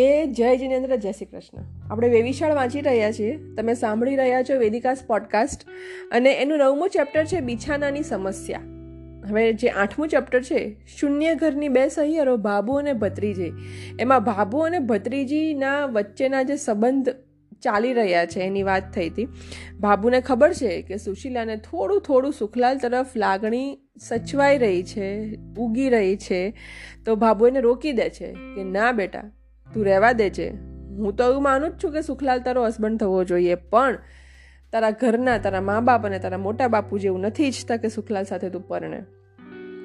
એ જય જિનેન્દ્ર, જય શ્રી કૃષ્ણ. આપણે વેવિશાળ વાંચી રહ્યા છીએ. તમે સાંભળી રહ્યા છો વેદિકાસ પોડકાસ્ટ અને એનું નવમું ચેપ્ટર છે બિછાનાની સમસ્યા. હવે જે આઠમું ચેપ્ટર છે, શૂન્ય ઘરની બે સહિયરો ભાભુ અને ભત્રીજી. એમાં ભાભુ અને ભત્રીજીના વચ્ચેના જે સંબંધ ચાલી રહ્યા છે, એની વાત થઈ હતી. ભાભુને ખબર છે કે સુશીલાને થોડું થોડું સુખલાલ તરફ લાગણી સચવાઈ રહી છે, ઉગી રહી છે. તો ભાભુ એને રોકી દે છે કે, ના બેટા તું રહેવા દે છે હું તો એવું માનું જ છું કે સુખલાલ તારો હસબન્ડ થવો જોઈએ, પણ તારા ઘરના, તારા મા બાપ અને તારા મોટા બાપુ જેવું નથી ઈચ્છતા કે સુખલાલ સાથે તું પરણે.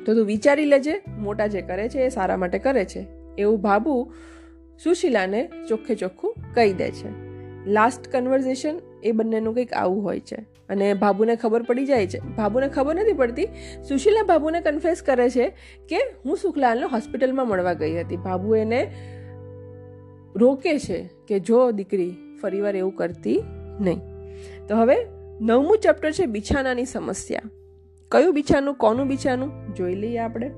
તો તું વિચારી લેજે, મોટા જે કરે છે એ સારા માટે કરે છે. એવું ભાબુ સુશીલાને ચોખ્ખે ચોખ્ખું કહી દે છે. લાસ્ટ કન્વર્ઝેશન એ બંનેનું કંઈક આવું હોય છે. અને ભાભુને ખબર પડી જાય છે. ભાભુને ખબર નથી પડતી, સુશીલા ભાભુને કન્ફેસ કરે છે કે હું સુખલાલને હોસ્પિટલમાં મળવા ગઈ હતી. ભાભુ એને રોકે છે કે જો દીકરી ફરીવાર એવું કરતી નહીં. તો હવે નવમું ચેપ્ટર છે બિછાનાની સમસ્યા. કયું બિછાનું, કોનું બિછાનું? જોઈ લઈએ આપણે.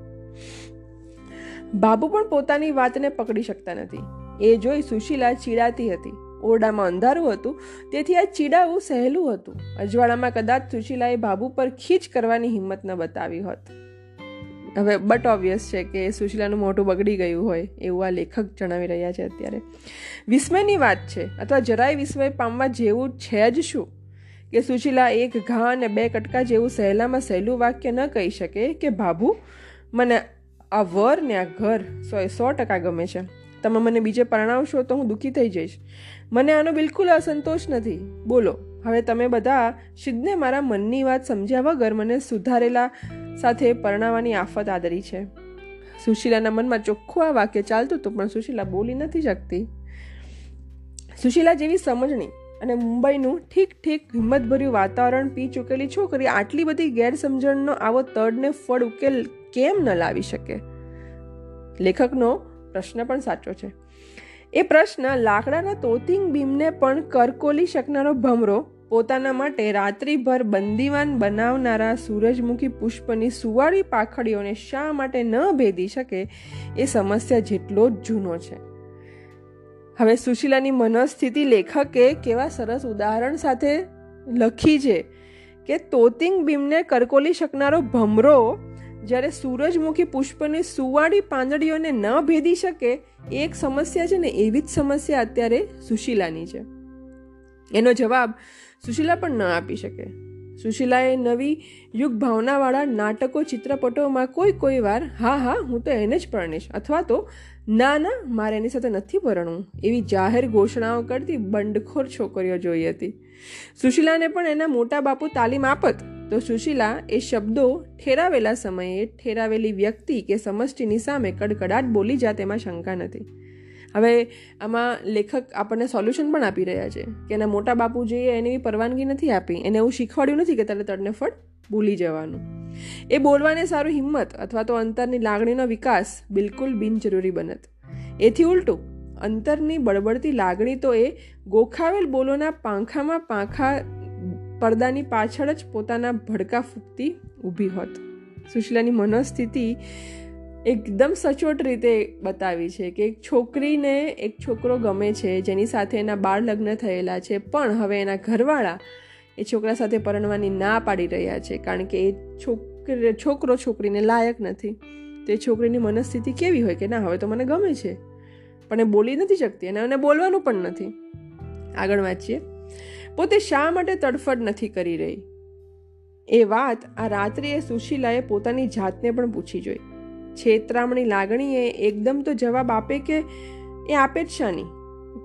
બાબુ પણ પોતાની વાતને પકડી શકતા નથી. એ જોઈ સુશીલા ચીડાતી હતી. ઓરડામાં અંધારું હતું. તેથી આ ચીડાવું સહેલું હતું. અજવાળામાં કદાચ સુશીલાએ બાબુ પર ખીચ કરવાની હિંમત ન બતાવી હોત. હવે બટ ઓબ્વિયસ છે કે સુશીલાનું મોઢું બગડી ગયું હોય એવું આ લેખક જણાવી રહ્યા છે અત્યારે. વિસ્મયની વાત છે, અથવા જરાય વિસ્મય પામવા જેવું છે જ શું? કે સુશીલા એક ઘા અને બે કટકા જેવું સહેલામાં સહેલું વાક્ય ન કહી શકે કે ભાભુ, મને આ વર ને આ ઘર સો એ સો ટકા ગમે છે. તમે મને બીજે પરણાવશો તો હું દુઃખી થઈ જઈશ. મને આનો બિલકુલ અસંતોષ નથી. બોલો, હવે તમે બધા સિદ્ધને મારા મનની વાત સમજ્યા વગર મને સુધારેલા સાથે પરણાવવાની આફત આદરી છે. સુશીલાના મનમાં ચોખ્ખું આ વાક્ય ચાલતું હતું, પણ સુશીલા બોલી નથી શકતી. સુશીલા જેવી સમજણી અને મુંબઈનું ઠીક ઠીક હિંમતભર્યું વાતાવરણ પી ચૂકેલી છોકરી આટલી બધી ગેરસમજણનો આવો તડને ફળ ઉકેલ કેમ ન લાવી શકે? લેખકનો પ્રશ્ન પણ સાચો છે. એ પ્રશ્ન લાકડાના તોતિંગ બીમને પણ કરકોલી શકનારો ભમરો પોતાના માટે રાત્રિભર બંદીવાન બનાવનારા સૂરજમુખી પુષ્પની સુવાળી પાખડીઓને શા માટે ન ભેદી શકે એ સમસ્યા જેટલો જ જૂનો છે. હવે સુશીલાની મનસ્થિતિ લેખકે કેવા સરસ ઉદાહરણ સાથે લખી છે કે તોતિંગ બીમને કરકોલી શકનારો ભમરો જ્યારે સૂરજમુખી પુષ્પની સુવાળી પાંદડીઓને ન ભેદી શકે એક સમસ્યા છે ને એવી જ સમસ્યા અત્યારે સુશીલાની છે. એનો જવાબ સુશીલા પણ ન આપી શકે. સુશીલાએ નવી યુગ ભાવનાવાળા નાટકો, ચિત્રપટોમાં કોઈ કોઈ વાર, હા હા, હું તો એને જ પરણીશ. અથવા તો, ના ના, મારે એની સાથે નથી પરણવું. એવી જાહેર ઘોષણાઓ કરતી બંડખોર છોકરીઓ જોઈ હતી. સુશીલાને પણ એના મોટા બાપુ તાલીમ આપત. તો સુશીલા એ શબ્દો ઠેરાવેલા સમયે ઠેરાવેલી વ્યક્તિ કે સમષ્ટિની સામે કડકડાટ બોલી જાત એમાં શંકા નથી. હવે આમાં લેખક આપણને સોલ્યુશન પણ આપી રહ્યા છે કે એના મોટા બાપુ જે એની પરવાનગી નથી આપી, એને એવું શીખવાડ્યું નથી કે તારે તડને ફળ ભૂલી જવાનું. એ બોલવાને સારું હિંમત અથવા તો અંતરની લાગણીનો વિકાસ બિલકુલ બિનજરૂરી બનત. એથી ઉલટું, અંતરની બળબડતી લાગણી તો એ ગોખાવેલ બોલોના પાંખામાં પાંખા પડદાની પાછળ જ પોતાના ભડકા ફૂંકતી ઊભી હોત. સુશીલાની મનોસ્થિતિ એકદમ સચોટ રીતે બતાવી છે કે એક છોકરીને એક છોકરો ગમે છે, જેની સાથે એના બાળ લગ્ન થયેલા છે, પણ હવે એના ઘરવાળા એ છોકરા સાથે પરણવાની ના પાડી રહ્યા છે, કારણ કે એ છોકરી, છોકરો છોકરીને લાયક નથી. તો એ છોકરીની મનસ્થિતિ કેવી હોય કે ના, હવે તો મને ગમે છે. પણ એ બોલી નથી શકતી અને એને બોલવાનું પણ નથી. આગળ વાંચીએ. પોતે શા માટે તડફડ નથી કરી રહી? એ વાત આ રાત્રિએ સુશીલાએ પોતાની જાતને પણ પૂછી જોઈ. છેતરામણી લાગણીએ એકદમ તો જવાબ આપે કે એ આપે જ શાની.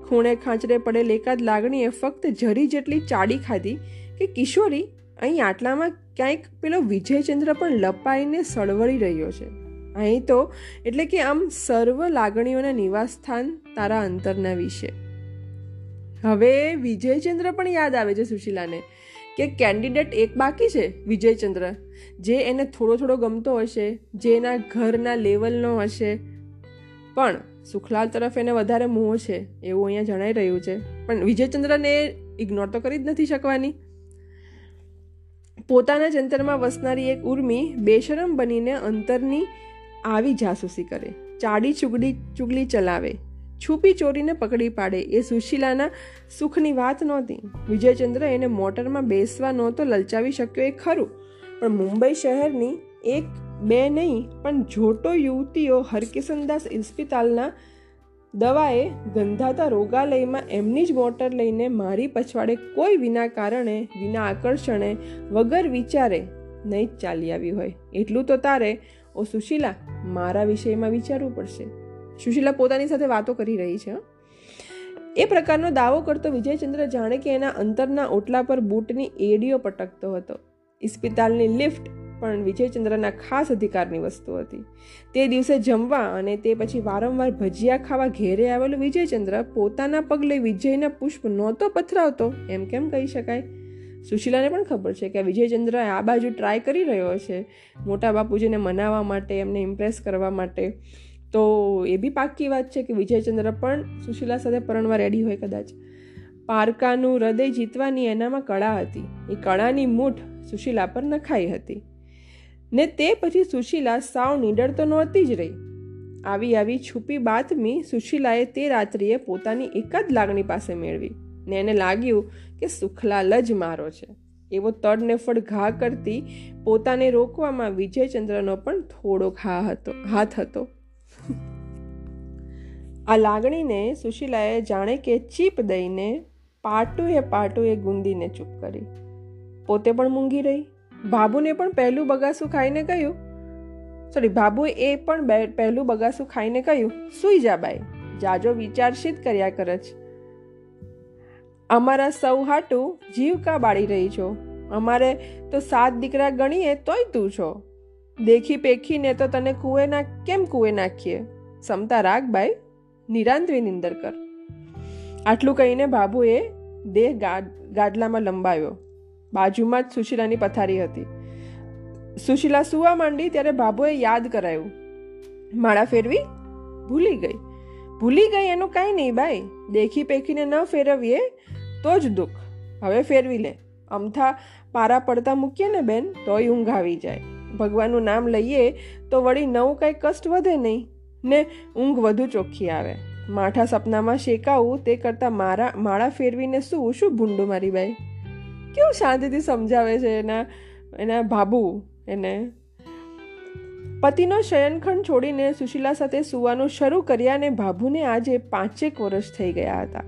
ખૂણે ખાંચરે પડેલ એકાદ લાગણીએ ફક્ત જરી જેટલી ચાડી ખાધી કે કિશોરી અહીં આટલામાં ક્યાંક પેલો વિજયચંદ્ર પણ લપાઈને સળવળી રહ્યો છે. અહીં તો એટલે કે આમ સર્વ લાગણીઓના નિવાસસ્થાન તારા અંતરના વિશે. હવે વિજયચંદ્ર પણ યાદ આવે છે સુશીલાને. કે કેન્ડિડેટ એક બાકી છે, વિજયચંદ્ર, જે એને થોડો થોડો ગમતો હશે, જે એના ઘરના લેવલનો હશે. પણ સુખલાલ તરફ એને વધારે મોહ છે, એવું અહીંયા જણાઈ રહ્યું છે. પણ વિજયચંદ્રને ઇગ્નોર તો કરી જ નથી શકવાની. પોતાના જંતરમાં વસનારી એક ઉર્મી બેશરમ બનીને અંતરની આવી જાસૂસી કરે. ચાડી ચુગડી ચુગલી ચલાવે. છુપી ચોરીને પકડી પાડે. એ સુશીલાના સુખની વાત નહોતી. વિજયચંદ્ર એને મોટરમાં બેસવા નહોતો લલચાવી શક્યો, એ ખરું. પણ મુંબઈ શહેરની એક બે નહીં, પણ જોટો યુવતીઓ હરકિશનદાસ ઇસ્પિતાલના દવાએ ગંધાતા રોગાલયમાં એમની જ મોટર લઈને મારી પછવાડે કોઈ વિના કારણે, વિના આકર્ષણે, વગર વિચારે નહીં જ ચાલી આવી હોય. એટલું તો તારે. ઓ સુશીલા, મારા વિષયમાં વિચારવું પડશે. સુશીલા પોતાની સાથે વાતો કરી રહી છે. એ પ્રકારનો દાવો કરતો વિજયચંદ્ર જાણે કે એના અંતરના ઓટલા પર બૂટની એડીઓ પટકતો હતો. ઇસ્પિતાલની લિફ્ટ પણ વિજયચંદ્રના ખાસ અધિકારની વસ્તુ હતી. તે દિવસે જમવા અને તે પછી વારંવાર ભજીયા ખાવા ઘેરે આવેલો વિજયચંદ્ર પોતાના પગલે વિજયના પુષ્પ નહોતો પથરાવતો એમ કેમ કહી શકાય? સુશીલાને પણ ખબર છે કે વિજયચંદ્ર આ બાજુ ટ્રાય કરી રહ્યો છે. મોટા બાપુજીને મનાવવા માટે, એમને ઇમ્પ્રેસ કરવા માટે. તો એ બી પાક્કી વાત છે કે વિજયચંદ્ર પણ સુશીલા સાથે પરણવા રેડી હોય કદાચ. પારકાનું હૃદય જીતવાની એનામાં કળા હતી. એ કળાની મૂઠ સુશીલા પર નખાઈ હતી. ને તે પછી સુશીલા સાવ નીડર તો નહોતી જ રહી. આવી આવી છુપી બાતમી સુશીલાએ તે રાત્રિએ પોતાની એક જ લાગણી પાસે મેળવી ને એને લાગ્યું કે સુખલાલ જ મારો છે. એવો તડનેફળ ઘા કરતી પોતાને રોકવામાં વિજયચંદ્રનો પણ થોડો ઘા હતો, હાથ હતો. આ લાગણીને સુશીલાએ જાણે કે ચીપ દઈને પાટુએ પાટુએ ગુંદીને ચૂપ કરી. પોતે પણ મૂંગી રહી. બાબુને પણ પહેલું બગાસું ખાઈને કહ્યું. સોરી બાબુએ એ પણ પહેલું બગાસું ખાઈને કહ્યું, સુઈ જા બાઈ, જાજો વિચારશીત કર્યા કરે છે. અમારા સૌ હાટું જીવ કા બાળી રહી છો. અમારે તો સાત દીકરા ગણીએ તોય તું છો. દેખી પેખીને તો તને ના, કેમ કુએ નાખીએ? સમતા રાખ ભાઈ નિરાંતવી નિંદર કર આટલું કહીને બાબુએ દેહ ગાડલામાં લંબાવ્યો. બાજુમાં જ સુશીલાની પથારી હતી. સુશીલા સુવા માંડી ત્યારે બાબુએ યાદ કરાયું. માળા ફેરવી? ભૂલી ગઈ. ભૂલી ગઈ એનું કાંઈ નહીં ભાઈ દેખી પેખીને ન ફેરવીએ તો જ દુઃખ. હવે ફેરવી લે. અમથા પારા પડતા મૂકીએ ને બેન, તોય ઊંઘ આવી જાય. ભગવાનનું નામ લઈએ તો વળી નવું કંઈ કષ્ટ વધે નહીં. ને ઊંઘ વધુ ચોખ્ખી આવે. માઠા સપનામાં શેકાવું તે કરતાં મારા, માળા ફેરવીને શું શું ભૂંડું મારી બાઈ? કેવું શાંતિથી સમજાવે છે એના એના ભાબુ એને? પતિનો શયનખંડ છોડીને સુશીલા સાથે સુવાનું શરૂ કર્યા ને ભાભુને આજે પાંચેક વર્ષ થઈ ગયા હતા.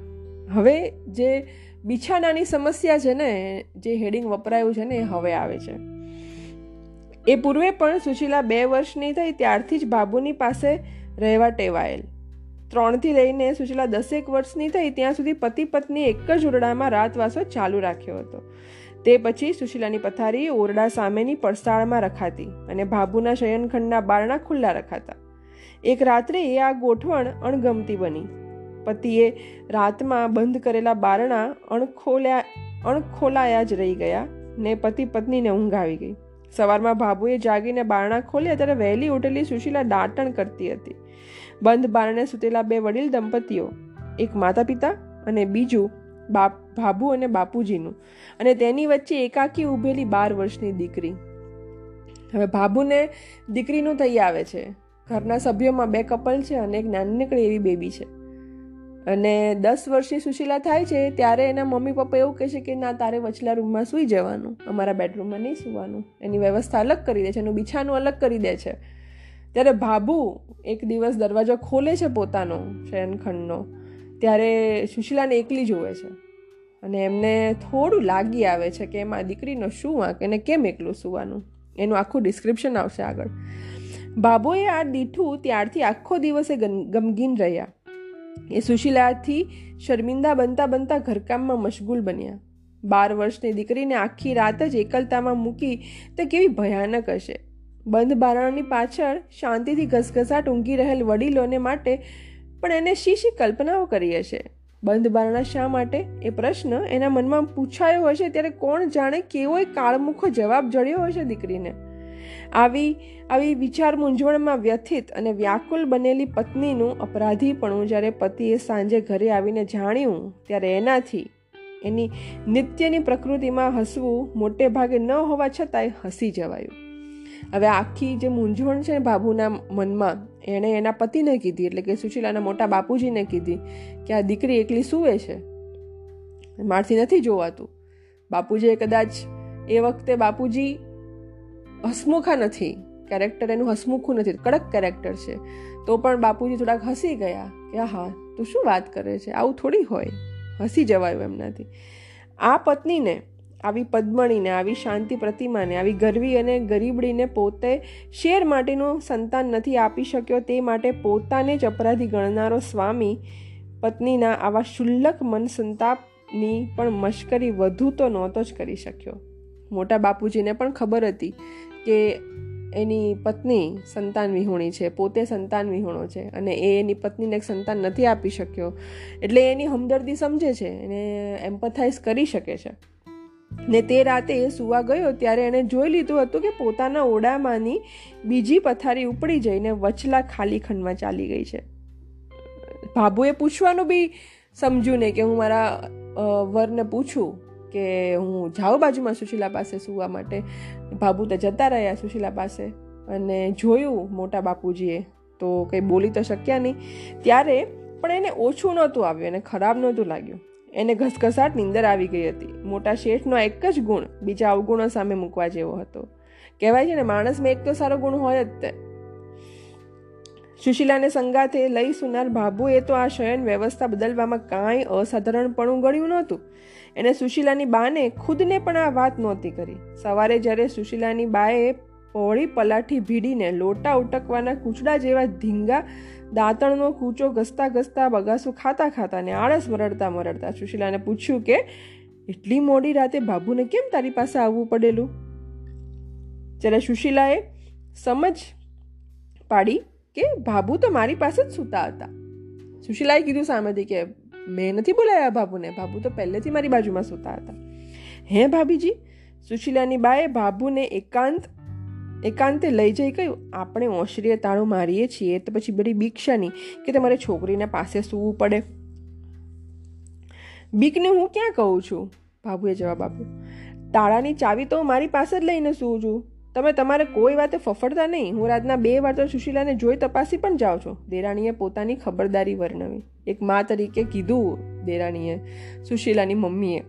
હવે જે બિછાનાની સમસ્યા છે ને, જે હેડિંગ વપરાયું છે ને, એ હવે આવે છે. એ પૂર્વે પણ સુશીલા બે વર્ષની થઈ ત્યારથી જ બાબુની પાસે રહેવા ટેવાયેલ. ત્રણથી લઈને સુશીલા દસેક વર્ષની થઈ ત્યાં સુધી પતિ પત્ની એક જ ઓરડામાં રાતવાસો ચાલુ રાખ્યો હતો. તે પછી સુશીલાની પથારી ઓરડા સામેની પડસાળમાં રખાતી અને ભાભુના શયનખંડના બારણા ખુલ્લા રખાતા. એક રાત્રે એ આ ગોઠવણ અણગમતી બની. પતિએ રાતમાં બંધ કરેલા બારણા અણખોલ્યા અણખોલાયા જ રહી ગયા ને પતિ પત્નીને ઊંઘ આવી ગઈ. સવારમાં બાબુએ જાગીને બારણા ખોલ્યા ત્યારે વહેલી ઉઠેલી સુશીલા દાટણ કરતી હતી. બંધ બારણે સૂતેલા બે વડીલ દંપતીઓ, એક માતા પિતા અને બીજું બાપ, ભાભુ અને બાપુજીનું અને તેની વચ્ચે એકાકી ઊભેલી બાર વર્ષની દીકરી. હવે ભાભુને દીકરીનું થઈ આવે છે. ઘરના સભ્યોમાં બે કપલ છે અને એક નાનકડી એવી બેબી છે. અને દસ વર્ષની સુશીલા થાય છે, ત્યારે એના મમ્મી પપ્પા એવું કહે છે કે, ના, તારે વચલા રૂમમાં સૂઈ જવાનું. અમારા બેડરૂમમાં નહીં સૂવાનું. એની વ્યવસ્થા અલગ કરી દે છે એનું બિછાનું અલગ કરી દે છે. ત્યારે ભાભુ એક દિવસ દરવાજો ખોલે છે પોતાનો, શયનખંડનો. ત્યારે સુશીલાને એકલી જોવે છે. અને એમને થોડું લાગી આવે છે કે, એમાં દીકરીનો શું વાંક? એને કેમ એકલું સુવાનું? એનું આખું ડિસ્ક્રિપ્શન આવશે આગળ. બાબોએ આ દીઠું ત્યારથી આખો દિવસે ગમગીન રહ્યા. એ સુશીલાથી શર્મિંદા બનતા બનતા ઘરકામમાં મશગુલ બન્યા. બાર વર્ષની દીકરીને આખી રાત જ એકલતામાં મૂકી તે કેવી ભયાનક હશે. બંધ બારણની પાછળ શાંતિથી ઘસઘસાટ ઊંઘી રહેલ વડીલોને માટે પણ એને શી શી કલ્પનાઓ કરી હશે? બંધ બારણા શા માટે? એ પ્રશ્ન એના મનમાં પૂછાયો હશે ત્યારે કોણ જાણે કેવો કાળમુખો જવાબ જડ્યો હશે દીકરીને. આવી આવી વિચાર મૂંઝવણમાં વ્યથિત અને વ્યાકુલ બનેલી પત્નીનું અપરાધીપણું જ્યારે પતિએ સાંજે ઘરે આવીને જાણ્યું, ત્યારે એનાથી એની નિત્યની પ્રકૃતિમાં હસવું મોટે ભાગે ન હોવા છતાંય હસી જવાયું. હવે આખી જે મૂંઝવણ છે બાબુના મનમાં, એણે એના પતિને કીધી, એટલે કે સુશીલાના મોટા બાપુજીને કીધી કે આ દીકરી એકલી સૂવે છે? મારથી નથી જોવાતું. બાપુજીએ કદાચ એ વખતે બાપુજી હસમુખા નથી. કેરેક્ટર એનું હસમુખું નથી. કડક કેરેક્ટર છે. તો પણ બાપુજી થોડાક હસી ગયા કે હા તું શું વાત કરે છે? આવું થોડી હોય. હસી જવાયું એમનાથી. આ પત્નીને, આવી પદ્મણીને, આવી શાંતિ પ્રતિમાને, આવી ગરવી અને ગરીબડીને પોતે શેર માટેનું સંતાન નથી આપી શક્યો. તે માટે પોતાને જ અપરાધી ગણનારો સ્વામી પત્નીના આવા શુલ્લક મન સંતાપની પણ મશ્કરી વધુ તો નહોતો જ કરી શક્યો. મોટા બાપુજીને પણ ખબર હતી કે એની પત્ની સંતાન વિહોણી છે, પોતે સંતાન વિહોણો છે અને એ એની પત્નીને એક સંતાન નથી આપી શક્યો. એટલે એની હમદર્દી સમજે છે, એને એમ્પથાઇઝ કરી શકે છે. ને તે રાતે એ સુવા ગયો ત્યારે એણે જોઈ લીધું હતું કે પોતાના ઓડામાંની બીજી પથારી ઉપડી જઈને વચલા ખાલી ખંડમાં ચાલી ગઈ છે. ભાભુએ પૂછવાનું બી સમજ્યું ને કે હું મારા વરને પૂછું. કે હું જાઉં બાજુમાં સુશીલા પાસે સુવા માટે. બાબુ તો જતા રહ્યા સુશીલા પાસે. અને જોયું મોટા બાપુજીએ, તો કંઈ બોલી તો શક્યા નહીં. ત્યારે પણ એને ઓછું નહોતું આવ્યું, એને ખરાબ નહોતું લાગ્યું. એને ઘસઘસાટ નીંદર આવી ગઈ હતી. મોટા શેઠનો એક જ ગુણ, બીજા અવગુણો સામે મૂકવા જેવો હતો. કહેવાય છે ને, માણસમાં એક તો સારો ગુણ હોય જ તે. સુશીલાને સંગાથે લઈ સુનાર બાબુએ તો આ શયન વ્યવસ્થા બદલવામાં કાંઈ અસાધારણપણું ગણ્યું નહોતું. એને સુશીલાની બાને ખુદને પણ આ વાત નહોતી કરી. સવારે જ્યારે સુશીલાની બાએ પહોળી પલાઠી ભીડીને લોટા ઉટકવાના કૂચડા જેવા ધીંગા, દાંતણનો કૂચો ઘસતા ઘસતા બગાસું ખાતા ખાતા ને આળસ મરડતા મરડતા સુશીલાને પૂછ્યું કે, એટલી મોડી રાતે બાબુને કેમ તારી પાસે આવવું પડેલું? જ્યારે સુશીલાએ સમજ પાડી કે બાબુ તો મારી પાસે જ સૂતા હતા. સુશીલાએ કીધું સામેથી કે મેં નથી બોલાયા બાબુને બાબુ તો પહેલેથી મારી બાજુમાં સૂતા હતા. હે ભાભીજી, સુશીલાની બાએ બાબુને એકાંત, એકાંતે લઈ જઈ કહ્યું, આપણે ઓશરીએ તાળું મારીએ છીએ, તો પછી બધી બીક્ષાની કે તમારે છોકરીને પાસે સૂવું પડે? બીકને હું ક્યાં કહું છું? બાબુએ જવાબ આપ્યો. તાળાની ચાવી તો મારી પાસે જ લઈને સૂવું છું. તમે તમારે કોઈ વાતે ફફડતા નહીં. હું રાતના બે વાર તો સુશીલાને જોઈ તપાસી પણ જાઓ છો. દેરાણીએ પોતાની ખબરદારી વર્ણવી. એક મા તરીકે કીધું દેરાણીએ સુશીલાની મમ્મીએ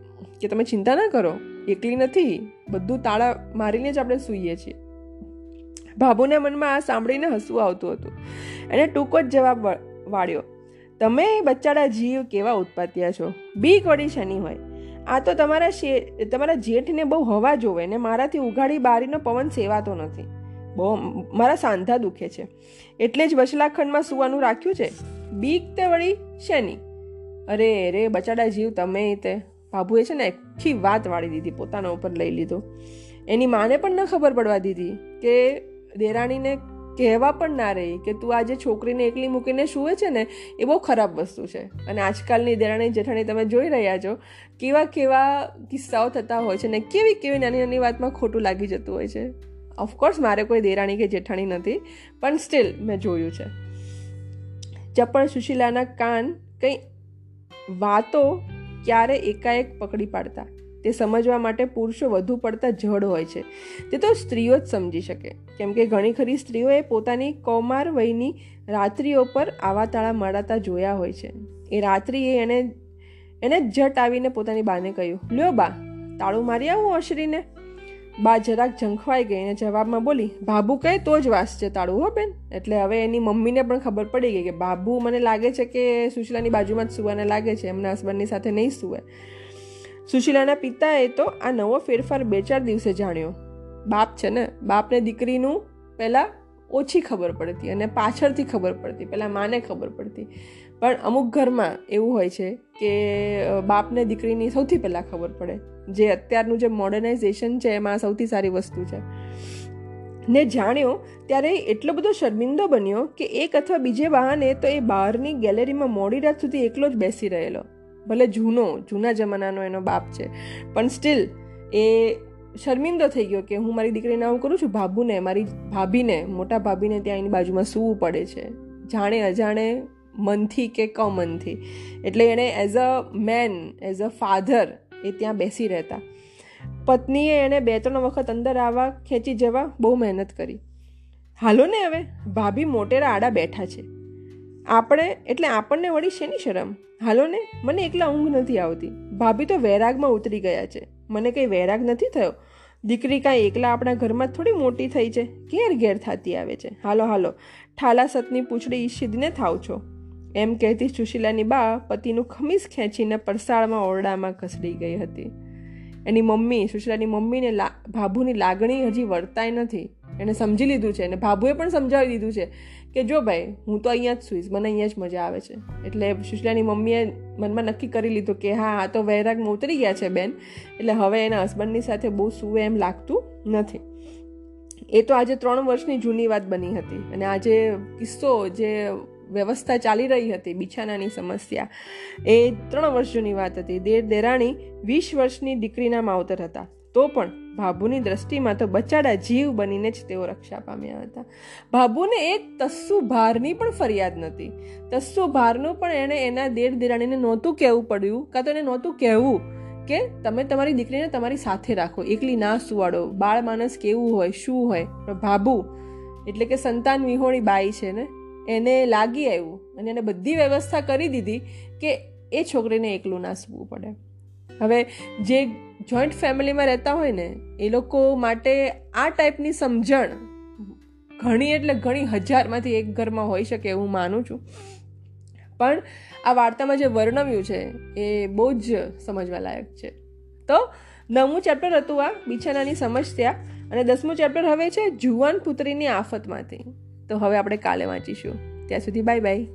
કે તમે ચિંતા ના કરો, એકલી નથી. બધું તાળા મારીને જ આપણે સૂઈએ છીએ. ભાભુના મનમાં આ સાંભળીને હસવું આવતું હતું. એને ટૂંકો જ જવાબ વાળ્યો, તમે બચ્ચાડા જીવ કેવા ઉત્પાત્યા છો? બીક વળી શની હોય? આ તો તમારા શે, તમારા જેઠને બહુ હવા જોવે ને મારાથી ઉઘાડી બારીનો પવન સેવાતો નથી. બહુ, મારા સાંધા દુખે છે. એટલે જ વચલાખંડમાં સુવાનું રાખ્યું છે? બીક તે વળી શેની? અરે, રે બચાડા જીવ, તમે તે બાબુએ છે ને આખી વાત વાળી દીધી, પોતાના ઉપર લઈ લીધો. એની માને પણ ન ખબર પડવા દીધી કે દેરાણીને કહેવા પણ ના રહી કે તું આજે છોકરીને એકલી મૂકીને સૂવે છે ને, એ બહુ ખરાબ વસ્તુ છે. અને આજકાલની દેરાણી જેઠાણી તમે જોઈ રહ્યા છો, કેવા કેવા કિસ્સાઓ થતા હોય છે ને કેવી કેવી નાની નાની વાતમાં ખોટું લાગી જતું હોય છે. ઓફકોર્સ મારે કોઈ દેરાણી કે જેઠાણી નથી, પણ સ્ટીલ મેં જોયું છે. ચપણ સુશીલાના કાન કંઈ વાતો ક્યારે એકાએક પકડી પાડતા. તે સમજવા માટે પુરુષો વધુ પડતા જડ હોય છે. તે તો સ્ત્રીઓ જ સમજી શકે. કેમ કે ઘણી ખરી સ્ત્રીઓએ પોતાની કૌમાર વયની રાત્રિઓ પર આવા તાળા મળાતા જોયા હોય છે. એ રાત્રિએ એણે, એને જટ આવીને પોતાની બાને કહ્યું, લ્યો બા, તાળું મારી આવું અશરીને બા જરાક ઝંખવાઈ ગઈ અને જવાબમાં બોલી બાબુ કહે તો જ વાસ છે તાળું, હો બેન. એટલે હવે એની મમ્મીને પણ ખબર પડી ગઈ કે બાબુ મને લાગે છે કે સુશલાની બાજુમાં જ સુવાને લાગે છે, એમના હસબન્ડની સાથે નહીં સુવે. સુશીલાના પિતાએ તો આ નવો ફેરફાર બે ચાર દિવસે જાણ્યો. બાપ છે ને, બાપને દીકરીનું પહેલાં ઓછી ખબર પડતી અને પાછળથી ખબર પડતી, પહેલાં માને ખબર પડતી. પણ અમુક ઘરમાં એવું હોય છે કે બાપને દીકરીની સૌથી પહેલાં ખબર પડે. જે અત્યારનું જે મોડર્નાઇઝેશન છે, એમાં સૌથી સારી વસ્તુ છે. ને જાણ્યો ત્યારે એટલો બધો શર્મિંદો બન્યો કે એક અથવા બીજે બહાને તો એ બહારની ગેલેરીમાં મોડી રાત સુધી એકલો જ બેસી રહેલો. ભલે જૂનો, જૂના જમાનાનો એનો બાપ છે. પણ સ્ટીલ એ શર્મિંદો થઈ ગયો કે હું મારી દીકરીને આવું કરું છું, ભાભુને, મારી ભાભીને, મોટા ભાભીને ત્યાં એની બાજુમાં સૂવું પડે છે. જાણે અજાણે મનથી કે કમનથી. એટલે એણે as a man as a father એ ત્યાં બેસી રહેતા. પત્નીએ એણે બે, ત્રણ વખત અંદર આવવા, ખેંચી જવા બહુ મહેનત કરી. હાલો ને હવે, ભાભી મોટેરા આડા બેઠા છે. આપણે, એટલે આપણને વળી શેની શરમ? હાલો ને, મને એકલા ઊંઘ નથી આવતી. ભાભી તો વૈરાગમાં ઉતરી ગયા છે. મને કંઈ વૈરાગ નથી થયો? દીકરી કાંઈ એકલા આપણા ઘરમાં થોડી મોટી થઈ છે? ઘેર ઘેર થતી આવે છે. હાલો હાલો, ઠાલા સતની પૂંછડી ઈશિદને થાવ છો. એમ કહેતી સુશીલાની બા પતિનું ખમીસ ખેંચીને પરસાળમાં ઓરડામાં ઘસડી ગઈ હતી. એની મમ્મી, સુશીલાની મમ્મીને લા, ભાભુની લાગણી હજી વર્તાય નથી. એણે સમજી લીધું છે અને ભાભુએ પણ સમજાવી દીધું છે કે જો ભાઈ, હું તો અહીંયા જ સુઈશ, મને અહીંયા જ મજા આવે છે. એટલે સુશલાની મમ્મીએ મનમાં નક્કી કરી લીધું કે હા, આ તો વૈરાગમાં ઉતરી ગયા છે બેન, એટલે હવે એના હસબન્ડની સાથે બહુ સુવે એમ લાગતું નથી. એ તો આજે ત્રણ વર્ષની જૂની વાત બની હતી અને આજે કિસ્સો, જે વ્યવસ્થા ચાલી રહી હતી બિછાનાની સમસ્યા, એ ત્રણ વર્ષ જૂની વાત હતી. દેર દેરાણી વીસ વર્ષની દીકરીના માવતર હતા. તો પણ ભાભુની દ્રષ્ટિમાં તો બચાડા જીવ બનીને જ તેઓ રક્ષા પામ્યા હતા. ભાભુને એક તસ્સુ ભારની પણ ફરિયાદ નથી તસ્સુ ભારનું પણ એણે એના દેર દેરાણીને નહોતું કહેવું પડ્યું, કાં તો એને નહોતું કહેવું કે તમે તમારી દીકરીને તમારી સાથે રાખો, એકલી ના સુવાડો, બાળ માણસ કેવું હોય, શું હોય? પણ ભાભુ, એટલે કે સંતાન વિહોણી બાઈ છે ને, એને લાગી આવ્યું અને એને બધી વ્યવસ્થા કરી દીધી કે એ છોકરીને એકલું ના સૂવું પડે. હવે જે જોઈન્ટ ફેમિલીમાં રહેતા હોય ને, એ લોકો માટે આ ટાઈપની સમજણ ઘણી એટલે ઘણી હજારમાંથી એક ઘરમાં હોઈ શકે એવું માનું છું. પણ આ વાર્તામાં જે વર્ણવ્યું છે, એ બહુ જ સમજવા લાયક છે. તો નવમું ચેપ્ટર હતું આ બિછાનાની સમસ્યા અને દસમું ચેપ્ટર હવે છે, જુવાન પુત્રીની આફતમાંથી. તો હવે આપણે કાલે વાંચીશું. ત્યાં સુધી બાય બાય